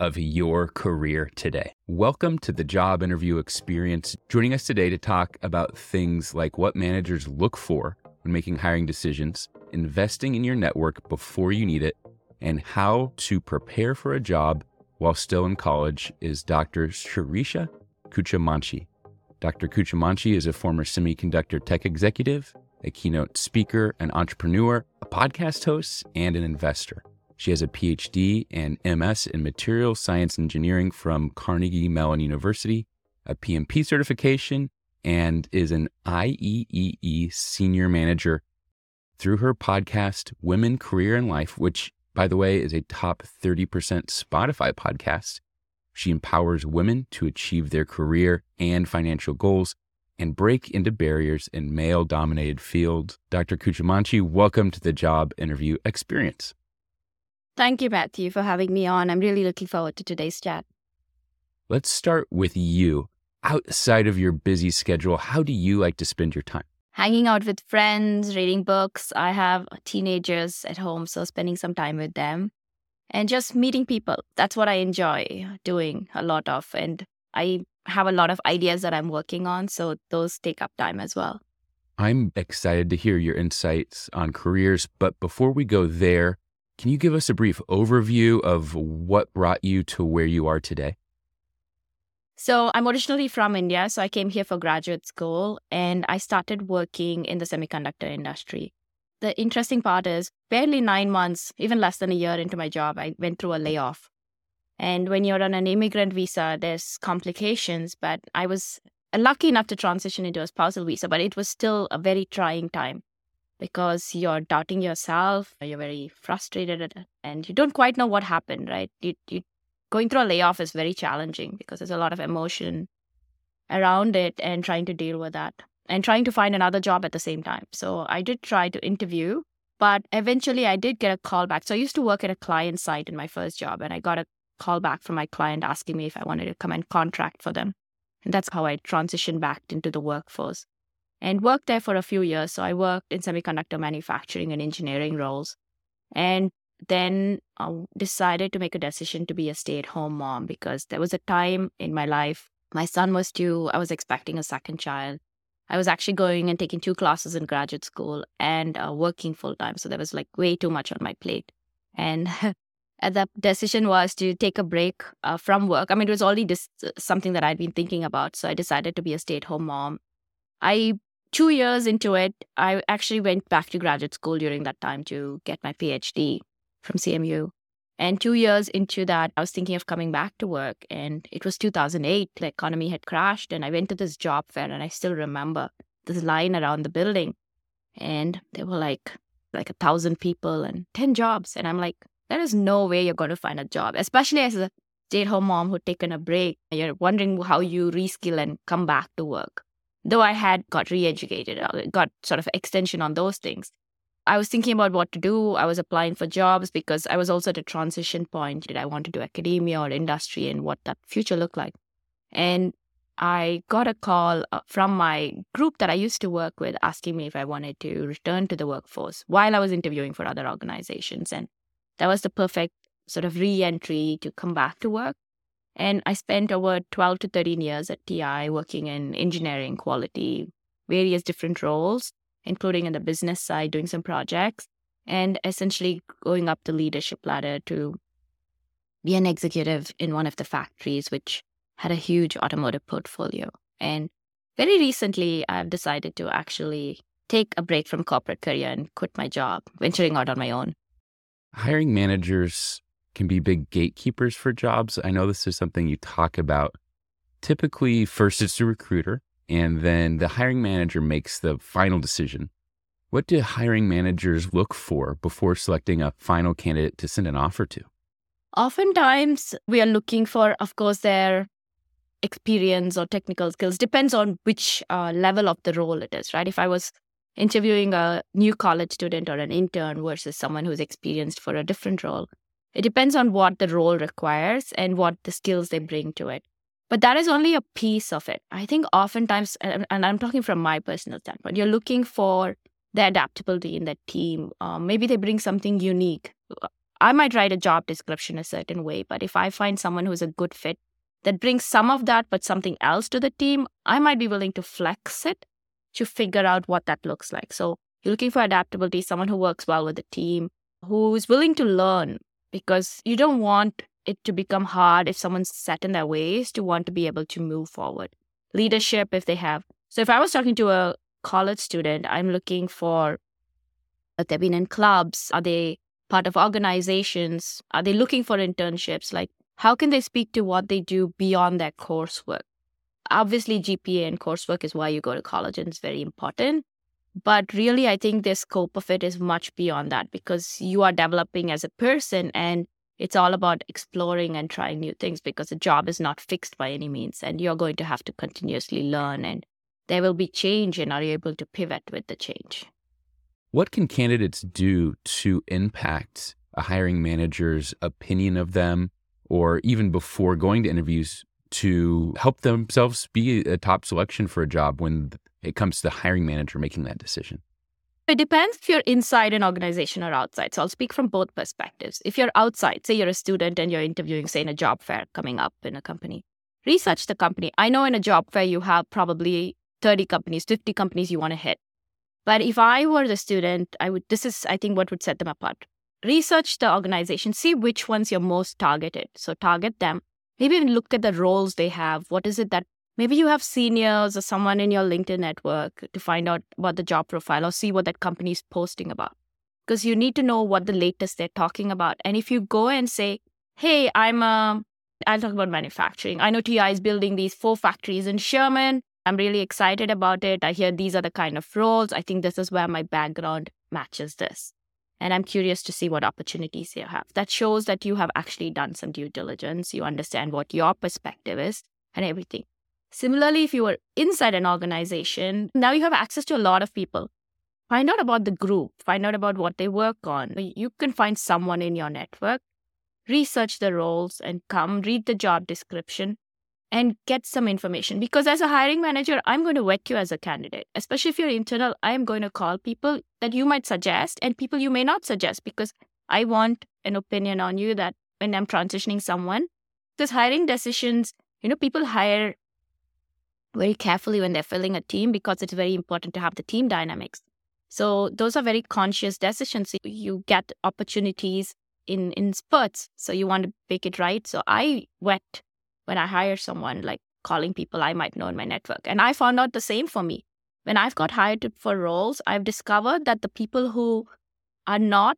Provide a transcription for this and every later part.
of your career today. Welcome to the job interview experience. Joining us today to talk about things like what managers look for when making hiring decisions, investing in your network before you need it, and how to prepare for a job while still in college is Dr. Sirisha Kuchimanchi. Dr. Kuchimanchi is a former semiconductor tech executive, a keynote speaker, an entrepreneur, a podcast host, and an investor. She has a PhD and MS in Material Science Engineering from Carnegie Mellon University, a PMP certification, and is an IEEE senior manager through her podcast, Women, Career, and Life, which, by the way, is a top 30% Spotify podcast. She empowers women to achieve their career and financial goals and break into barriers in male dominated fields. Dr. Kuchimanchi, welcome to the job interview experience. Thank you, Matthew, for having me on. I'm really looking forward to today's chat. Let's start with you. Outside of your busy schedule, how do you like to spend your time? Hanging out with friends, reading books. I have teenagers at home, so spending some time with them and just meeting people. That's what I enjoy doing a lot of. And I have a lot of ideas that I'm working on, so those take up time as well. I'm excited to hear your insights on careers, but before we go there, can you give us a brief overview of what brought you to where you are today? So, I'm originally from India. So, I came here for graduate school and I started working in the semiconductor industry. The interesting part is, barely nine months, even less than a year into my job, I went through a layoff. And when you're on an immigrant visa, there's complications, but I was lucky enough to transition into a spousal visa, but it was still a very trying time because you're doubting yourself, you're very frustrated, and you don't quite know what happened, right? You, you going through a layoff is very challenging because there's a lot of emotion around it and trying to deal with that and trying to find another job at the same time. So I did try to interview, but eventually I did get a call back. So I used to work at a client site in my first job, and I got a call back from my client asking me if I wanted to come and contract for them. And that's how I transitioned back into the workforce and worked there for a few years. So I worked in semiconductor manufacturing and engineering roles. And then I decided to make a decision to be a stay at home mom because there was a time in my life, my son was due, I was expecting a second child. I was actually going and taking two classes in graduate school and uh, working full time. So there was like way too much on my plate. And the decision was to take a break uh, from work. I mean, it was already dis- something that I'd been thinking about. So I decided to be a stay at home mom. I two years into it, I actually went back to graduate school during that time to get my PhD from CMU. And two years into that, I was thinking of coming back to work. And it was 2008. The economy had crashed. And I went to this job fair. And I still remember this line around the building. And there were like, like a thousand people and 10 jobs. And I'm like, there is no way you're going to find a job, especially as a stay at home mom who'd taken a break. You're wondering how you reskill and come back to work though I had got re educated, uh, got sort of extension on those things. I was thinking about what to do. I was applying for jobs because I was also at a transition point. Did I want to do academia or industry and what that future looked like? And I got a call uh, from my group that I used to work with asking me if I wanted to return to the workforce while I was interviewing for other organizations. And that was the perfect sort of re entry to come back to work. And I spent over 12 to 13 years at TI working in engineering, quality, various different roles, including in the business side, doing some projects, and essentially going up the leadership ladder to be an executive in one of the factories, which had a huge automotive portfolio. And very recently, I've decided to actually take a break from corporate career and quit my job, venturing out on my own. Hiring managers can be big gatekeepers for jobs. I know this is something you talk about. Typically, first it's the recruiter, and then the hiring manager makes the final decision. What do hiring managers look for before selecting a final candidate to send an offer to? Oftentimes, we are looking for, of course, their experience or technical skills. Depends on which uh, level of the role it is, right? If I was interviewing a new college student or an intern versus someone who's experienced for a different role, it depends on what the role requires and what the skills they bring to it. But that is only a piece of it. I think oftentimes, and I'm talking from my personal standpoint, you're looking for the adaptability in that team. Um, maybe they bring something unique. I might write a job description a certain way, but if I find someone who's a good fit that brings some of that, but something else to the team, I might be willing to flex it to figure out what that looks like. So you're looking for adaptability, someone who works well with the team, who is willing to learn, because you don't want it to become hard if someone's set in their ways to want to be able to move forward. Leadership, if they have. So if I was talking to a college student, I'm looking for if they've been in clubs, are they part of organizations? Are they looking for internships? Like, how can they speak to what they do beyond their coursework? Obviously, GPA and coursework is why you go to college and it's very important. But really, I think the scope of it is much beyond that because you are developing as a person and it's all about exploring and trying new things because the job is not fixed by any means and you're going to have to continuously learn and there will be change and are you able to pivot with the change? What can candidates do to impact a hiring manager's opinion of them or even before going to interviews to help themselves be a top selection for a job when it comes to the hiring manager making that decision? It depends if you're inside an organization or outside. So I'll speak from both perspectives. If you're outside, say you're a student and you're interviewing, say, in a job fair coming up in a company, research the company. I know in a job fair you have probably 30 companies, 50 companies you want to hit. But if I were the student, I would, this is, I think, what would set them apart. Research the organization, see which ones you're most targeted. So target them. Maybe even look at the roles they have. What is it that maybe you have seniors or someone in your LinkedIn network to find out about the job profile or see what that company is posting about. Because you need to know what the latest they're talking about. And if you go and say, hey, I'm a, I'll talk about manufacturing. I know TI is building these four factories in Sherman. I'm really excited about it. I hear these are the kind of roles. I think this is where my background matches this. And I'm curious to see what opportunities you have. That shows that you have actually done some due diligence. You understand what your perspective is and everything. Similarly, if you were inside an organization, now you have access to a lot of people. Find out about the group, find out about what they work on. You can find someone in your network, research the roles, and come read the job description and get some information. Because as a hiring manager, I'm going to vet you as a candidate, especially if you're internal. I am going to call people that you might suggest and people you may not suggest because I want an opinion on you that when I'm transitioning someone, because hiring decisions, you know, people hire very carefully when they're filling a team because it's very important to have the team dynamics. So those are very conscious decisions. You get opportunities in in spurts, so you want to make it right. So I vet when I hire someone, like calling people I might know in my network. And I found out the same for me. When I've got hired for roles, I've discovered that the people who are not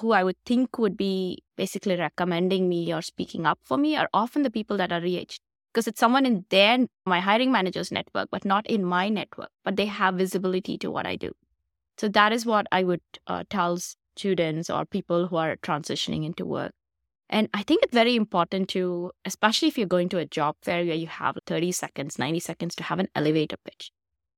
who I would think would be basically recommending me or speaking up for me are often the people that are reached because it's someone in their my hiring manager's network but not in my network but they have visibility to what i do so that is what i would uh, tell students or people who are transitioning into work and I think it's very important to, especially if you're going to a job fair where you have 30 seconds, 90 seconds to have an elevator pitch.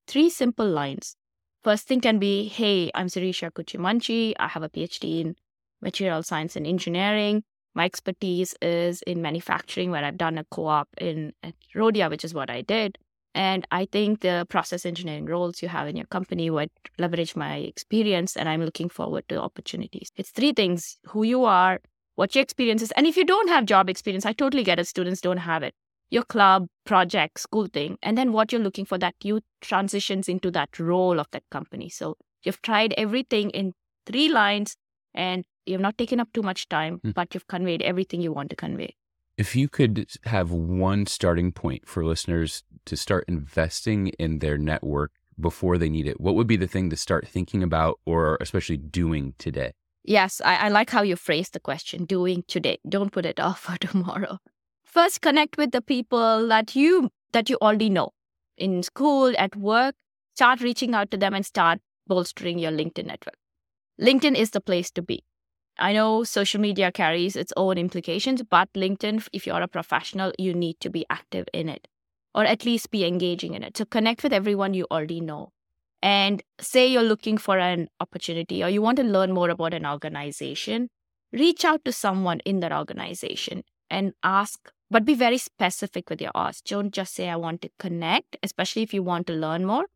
Three simple lines. First thing can be, hey, I'm Sirisha Kuchimanchi. I have a PhD in material science and engineering. My expertise is in manufacturing, where I've done a co op in Rhodia, which is what I did. And I think the process engineering roles you have in your company would leverage my experience, and I'm looking forward to opportunities. It's three things who you are, what your experience is. And if you don't have job experience, I totally get it. Students don't have it. Your club, project, school thing, and then what you're looking for that you transitions into that role of that company. So you've tried everything in three lines and you've not taken up too much time, mm. but you've conveyed everything you want to convey. If you could have one starting point for listeners to start investing in their network before they need it, what would be the thing to start thinking about or especially doing today? Yes, I, I like how you phrase the question doing today. Don't put it off for tomorrow. First, connect with the people that you that you already know in school, at work. Start reaching out to them and start bolstering your LinkedIn network. LinkedIn is the place to be. I know social media carries its own implications, but LinkedIn, if you're a professional, you need to be active in it or at least be engaging in it. So connect with everyone you already know. And say you're looking for an opportunity or you want to learn more about an organization, reach out to someone in that organization and ask, but be very specific with your ask. Don't just say, I want to connect, especially if you want to learn more.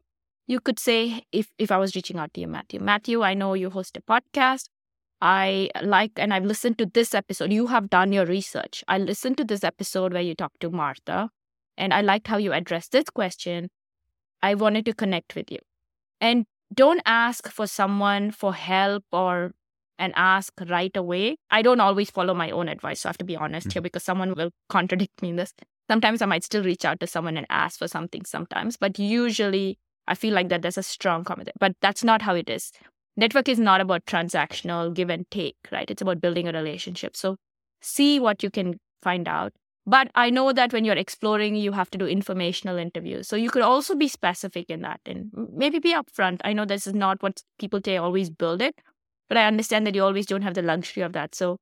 You could say, if, if I was reaching out to you, Matthew, Matthew, I know you host a podcast. I like, and I've listened to this episode. You have done your research. I listened to this episode where you talked to Martha, and I liked how you addressed this question. I wanted to connect with you. And don't ask for someone for help or and ask right away. I don't always follow my own advice, so I have to be honest mm-hmm. here because someone will contradict me in this. Sometimes I might still reach out to someone and ask for something sometimes, but usually I feel like that there's a strong comment. But that's not how it is network is not about transactional give and take, right? It's about building a relationship. So see what you can find out. But I know that when you're exploring, you have to do informational interviews. So you could also be specific in that and maybe be upfront. I know this is not what people say always build it, but I understand that you always don't have the luxury of that. So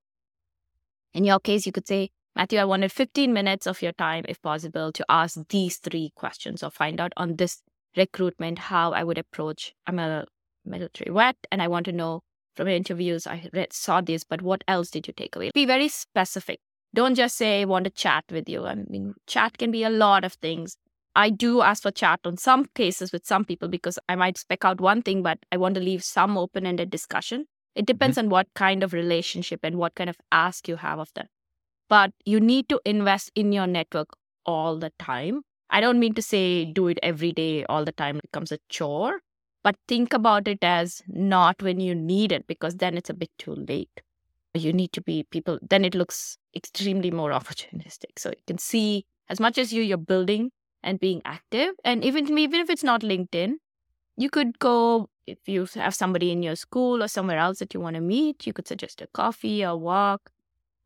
in your case, you could say, Matthew, I wanted 15 minutes of your time, if possible, to ask these three questions or find out on this recruitment how I would approach. I'm a military vet, and I want to know from interviews, I read, saw this, but what else did you take away? Be very specific. Don't just say, I want to chat with you. I mean, chat can be a lot of things. I do ask for chat on some cases with some people because I might spec out one thing, but I want to leave some open ended discussion. It depends mm-hmm. on what kind of relationship and what kind of ask you have of them. But you need to invest in your network all the time. I don't mean to say do it every day, all the time, it becomes a chore but think about it as not when you need it because then it's a bit too late. You need to be people then it looks extremely more opportunistic. So you can see as much as you you're building and being active and even even if it's not linkedin you could go if you have somebody in your school or somewhere else that you want to meet you could suggest a coffee or walk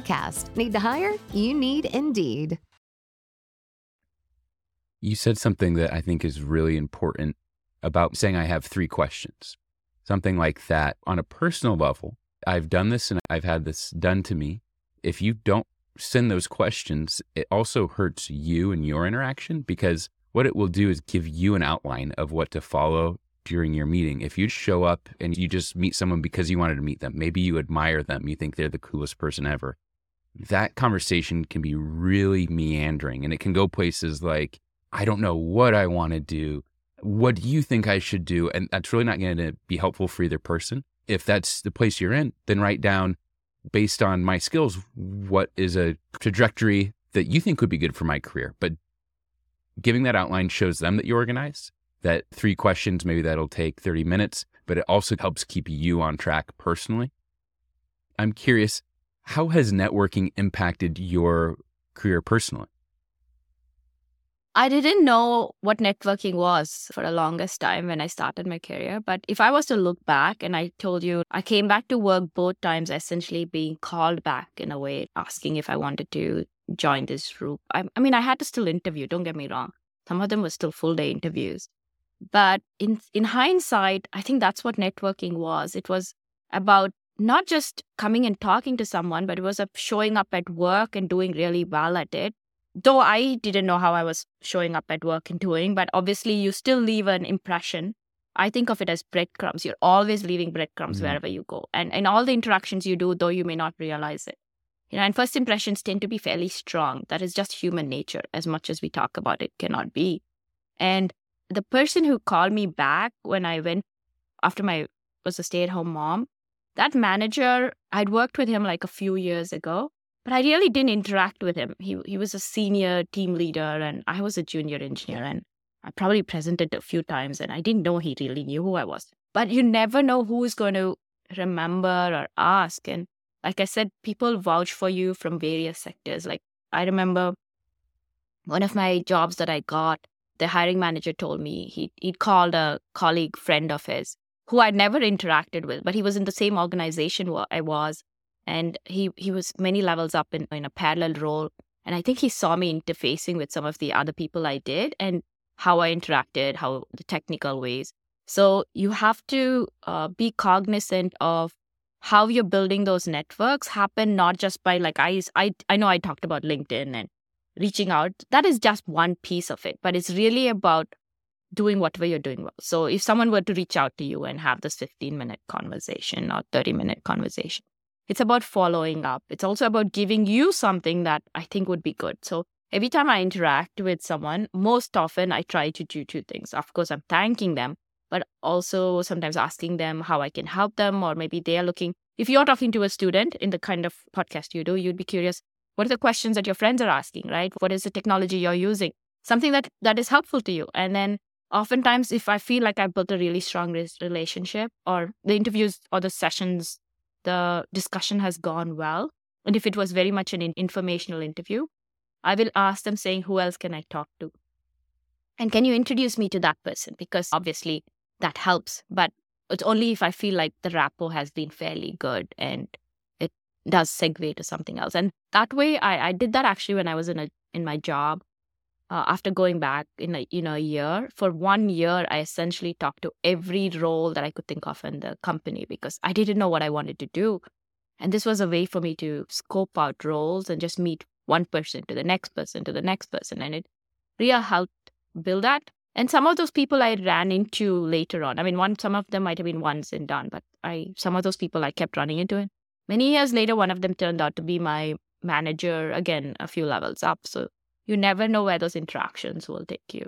podcast. Need to hire? You need Indeed. You said something that I think is really important about saying I have three questions. Something like that. On a personal level, I've done this and I've had this done to me. If you don't send those questions, it also hurts you and your interaction because what it will do is give you an outline of what to follow during your meeting. If you show up and you just meet someone because you wanted to meet them, maybe you admire them, you think they're the coolest person ever, that conversation can be really meandering and it can go places like, I don't know what I want to do. What do you think I should do? And that's really not going to be helpful for either person. If that's the place you're in, then write down based on my skills, what is a trajectory that you think would be good for my career. But giving that outline shows them that you organize, that three questions, maybe that'll take 30 minutes, but it also helps keep you on track personally. I'm curious, how has networking impacted your career personally? I didn't know what networking was for the longest time when I started my career. But if I was to look back and I told you I came back to work both times, essentially being called back in a way, asking if I wanted to join this group. I, I mean, I had to still interview, don't get me wrong. Some of them were still full day interviews. But in in hindsight, I think that's what networking was. It was about not just coming and talking to someone, but it was showing up at work and doing really well at it though I didn't know how I was showing up at work and doing, but obviously you still leave an impression. I think of it as breadcrumbs. You're always leaving breadcrumbs mm-hmm. wherever you go. And in all the interactions you do, though you may not realize it. You know, and first impressions tend to be fairly strong. That is just human nature. As much as we talk about it, cannot be. And the person who called me back when I went after my was a stay-at-home mom, that manager, I'd worked with him like a few years ago but I really didn't interact with him. He he was a senior team leader and I was a junior engineer and I probably presented a few times and I didn't know he really knew who I was. But you never know who is going to remember or ask. And like I said, people vouch for you from various sectors. Like I remember one of my jobs that I got, the hiring manager told me he he'd called a colleague friend of his who I'd never interacted with, but he was in the same organization I was and he he was many levels up in, in a parallel role and i think he saw me interfacing with some of the other people i did and how i interacted how the technical ways. So you have to uh, be cognizant of how you're building those networks happen not just by like I, I i know i talked about linkedin and reaching out. That is just one piece of it but it's really about doing whatever you're doing well so if someone were to reach out to you and have this 15 minute conversation or 30 minute conversation it's about following up. It's also about giving you something that I think would be good. So every time I interact with someone, most often I try to do two things. Of course, I'm thanking them, but also sometimes asking them how I can help them, or maybe they are looking. If you're talking to a student in the kind of podcast you do, you'd be curious what are the questions that your friends are asking, right? What is the technology you're using? Something that that is helpful to you. And then oftentimes, if I feel like I've built a really strong relationship, or the interviews or the sessions the discussion has gone well, and if it was very much an informational interview, I will ask them saying, Who else can I talk to? And can you introduce me to that person? Because obviously that helps, but it's only if I feel like the rapport has been fairly good and it does segue to something else. And that way, I, I did that actually when I was in a in my job uh, after going back in a know a year for one year i essentially talked to every role that i could think of in the company because i didn't know what i wanted to do. And this was a way for me to scope out roles and just meet one person to the next person to the next person and it really helped build that. And some of those people i ran into later on i mean one some of them might have been once and done but i some of those people i kept running into. It many years later one of them turned out to be my manager again a few levels up. So you never know where those interactions will take you.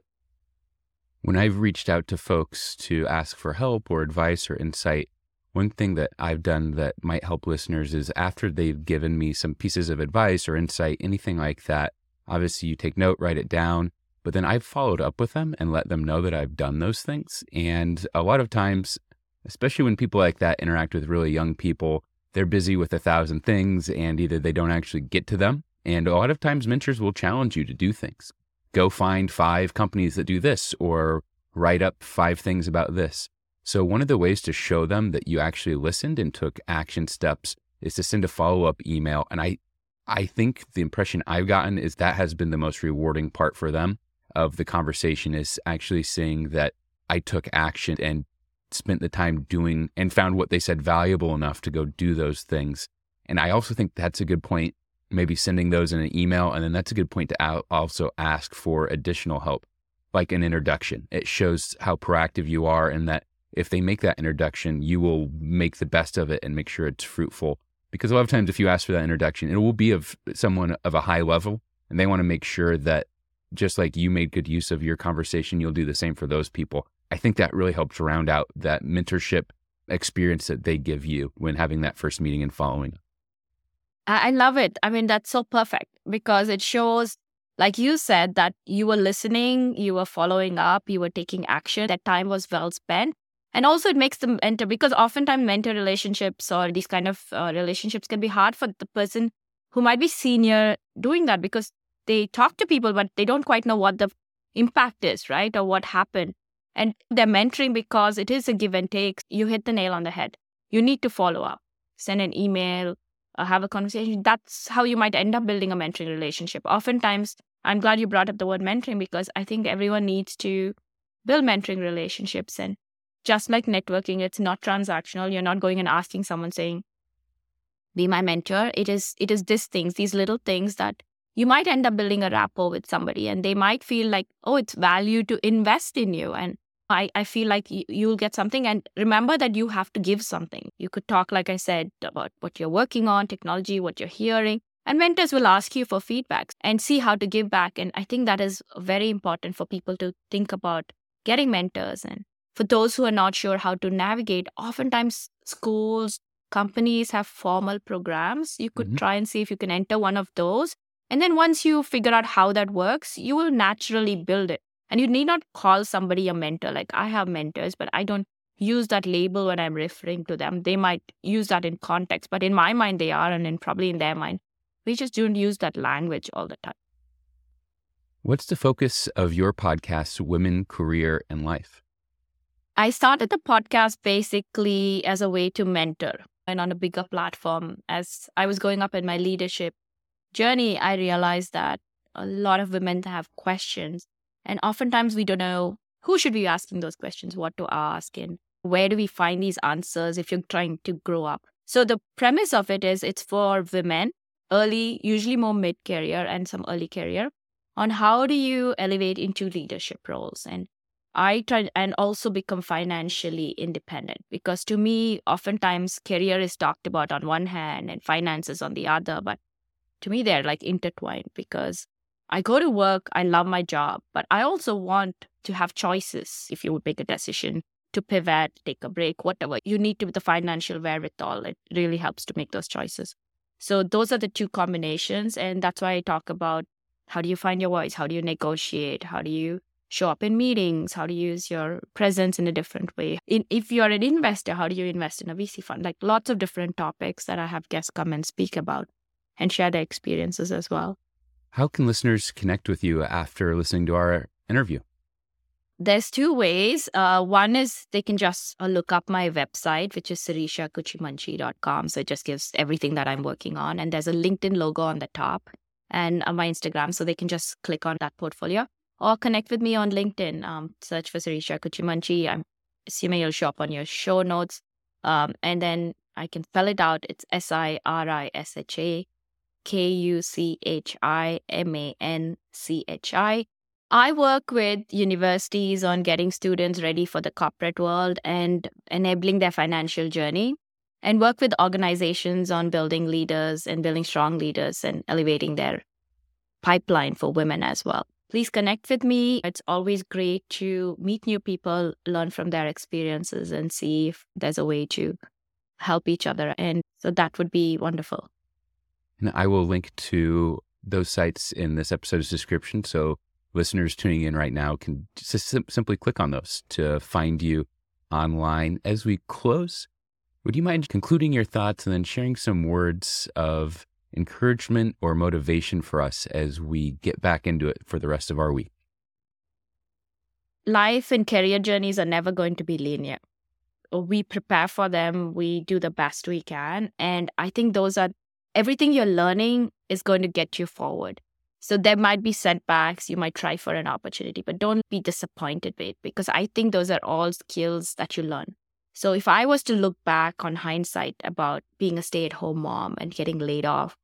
When I've reached out to folks to ask for help or advice or insight, one thing that I've done that might help listeners is after they've given me some pieces of advice or insight, anything like that, obviously you take note, write it down, but then I've followed up with them and let them know that I've done those things. And a lot of times, especially when people like that interact with really young people, they're busy with a thousand things and either they don't actually get to them and a lot of times mentors will challenge you to do things. Go find five companies that do this or write up five things about this. So one of the ways to show them that you actually listened and took action steps is to send a follow-up email. And I I think the impression I've gotten is that has been the most rewarding part for them of the conversation is actually seeing that I took action and spent the time doing and found what they said valuable enough to go do those things. And I also think that's a good point maybe sending those in an email. And then that's a good point to also ask for additional help, like an introduction. It shows how proactive you are and that if they make that introduction, you will make the best of it and make sure it's fruitful. Because a lot of times, if you ask for that introduction, it will be of someone of a high level, and they want to make sure that just like you made good use of your conversation, you'll do the same for those people. I think that really helps round out that mentorship experience that they give you when having that first meeting and following. I love it. I mean, that's so perfect because it shows, like you said, that you were listening, you were following up, you were taking action. That time was well spent. And also, it makes them mentor because oftentimes mentor relationships or these kind of uh, relationships can be hard for the person who might be senior doing that because they talk to people, but they don't quite know what the impact is, right? Or what happened. And they're mentoring because it is a give and take. You hit the nail on the head. You need to follow up, send an email, uh, have a conversation. That's how you might end up building a mentoring relationship. Oftentimes, I'm glad you brought up the word mentoring because I think everyone needs to build mentoring relationships. And just like networking, it's not transactional. You're not going and asking someone saying, be my mentor. It is it is these things, these little things that you might end up building a rapport with somebody and they might feel like, oh, it's value to invest in you. And I, I feel like you, you'll get something. And remember that you have to give something. You could talk, like I said, about what you're working on, technology, what you're hearing. And mentors will ask you for feedback and see how to give back. And I think that is very important for people to think about getting mentors. And for those who are not sure how to navigate, oftentimes schools, companies have formal programs. You could mm-hmm. try and see if you can enter one of those. And then once you figure out how that works, you will naturally build it. And you need not call somebody a mentor. Like I have mentors, but I don't use that label when I'm referring to them. They might use that in context, but in my mind, they are, and in probably in their mind, we just don't use that language all the time. What's the focus of your podcast, Women, Career, and Life? I started the podcast basically as a way to mentor and on a bigger platform. As I was going up in my leadership journey, I realized that a lot of women have questions and oftentimes we don't know who should be asking those questions, what to ask, and where do we find these answers if you're trying to grow up. So the premise of it is it's for women, early, usually more mid career and some early career, on how do you elevate into leadership roles. And I try and also become financially independent because to me, oftentimes career is talked about on one hand and finances on the other. But to me, they're like intertwined because I go to work, I love my job, but I also want to have choices if you would make a decision to pivot, take a break, whatever. You need to the financial wherewithal. It really helps to make those choices. So those are the two combinations. And that's why I talk about how do you find your voice? How do you negotiate? How do you show up in meetings? How do you use your presence in a different way? In, if you're an investor, how do you invest in a VC fund? Like lots of different topics that I have guests come and speak about and share their experiences as well. How can listeners connect with you after listening to our interview? There's two ways. Uh, one is they can just uh, look up my website, which is sirishakuchimanchi.com. So it just gives everything that I'm working on. And there's a LinkedIn logo on the top and uh, my Instagram. So they can just click on that portfolio or connect with me on LinkedIn. Um, search for Sirisha Kuchimanchi. I'm assuming it'll show up on your show notes. Um, and then I can spell it out. It's S I R I S H A K U C H I M A N C H I. I work with universities on getting students ready for the corporate world and enabling their financial journey, and work with organizations on building leaders and building strong leaders and elevating their pipeline for women as well. Please connect with me. It's always great to meet new people, learn from their experiences, and see if there's a way to help each other. And so that would be wonderful. And I will link to those sites in this episode's description. So listeners tuning in right now can just sim- simply click on those to find you online. As we close, would you mind concluding your thoughts and then sharing some words of encouragement or motivation for us as we get back into it for the rest of our week? Life and career journeys are never going to be linear. We prepare for them, we do the best we can. And I think those are everything you're learning is going to get you forward. So there might be setbacks. You might try for an opportunity, but don't be disappointed with it because I think those are all skills that you learn. So if I was to look back on hindsight about being a stay at home mom and getting laid off,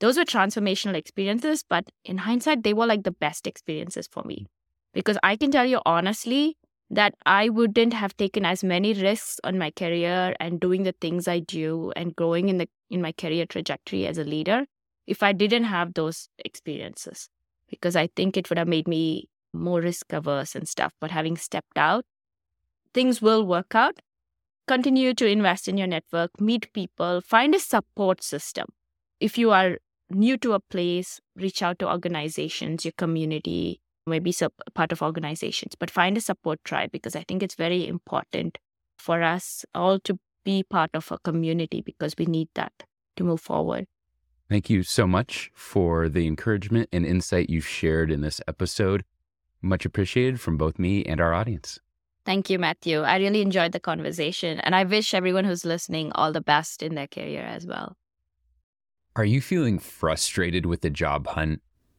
those were transformational experiences, but in hindsight, they were like the best experiences for me. Because I can tell you honestly, that I wouldn't have taken as many risks on my career and doing the things I do and growing in the in my career trajectory as a leader if I didn't have those experiences. Because I think it would have made me more risk averse and stuff. But having stepped out things will work out. Continue to invest in your network meet people find a support system. If you are new to a place, reach out to organizations, your community, maybe part of organizations, but find a support tribe because I think it's very important for us all to be part of a community because we need that to move forward. Thank you so much for the encouragement and insight you've shared in this episode. Much appreciated from both me and our audience. Thank you, Matthew. I really enjoyed the conversation, and I wish everyone who's listening all the best in their career as well. Are you feeling frustrated with the job hunt?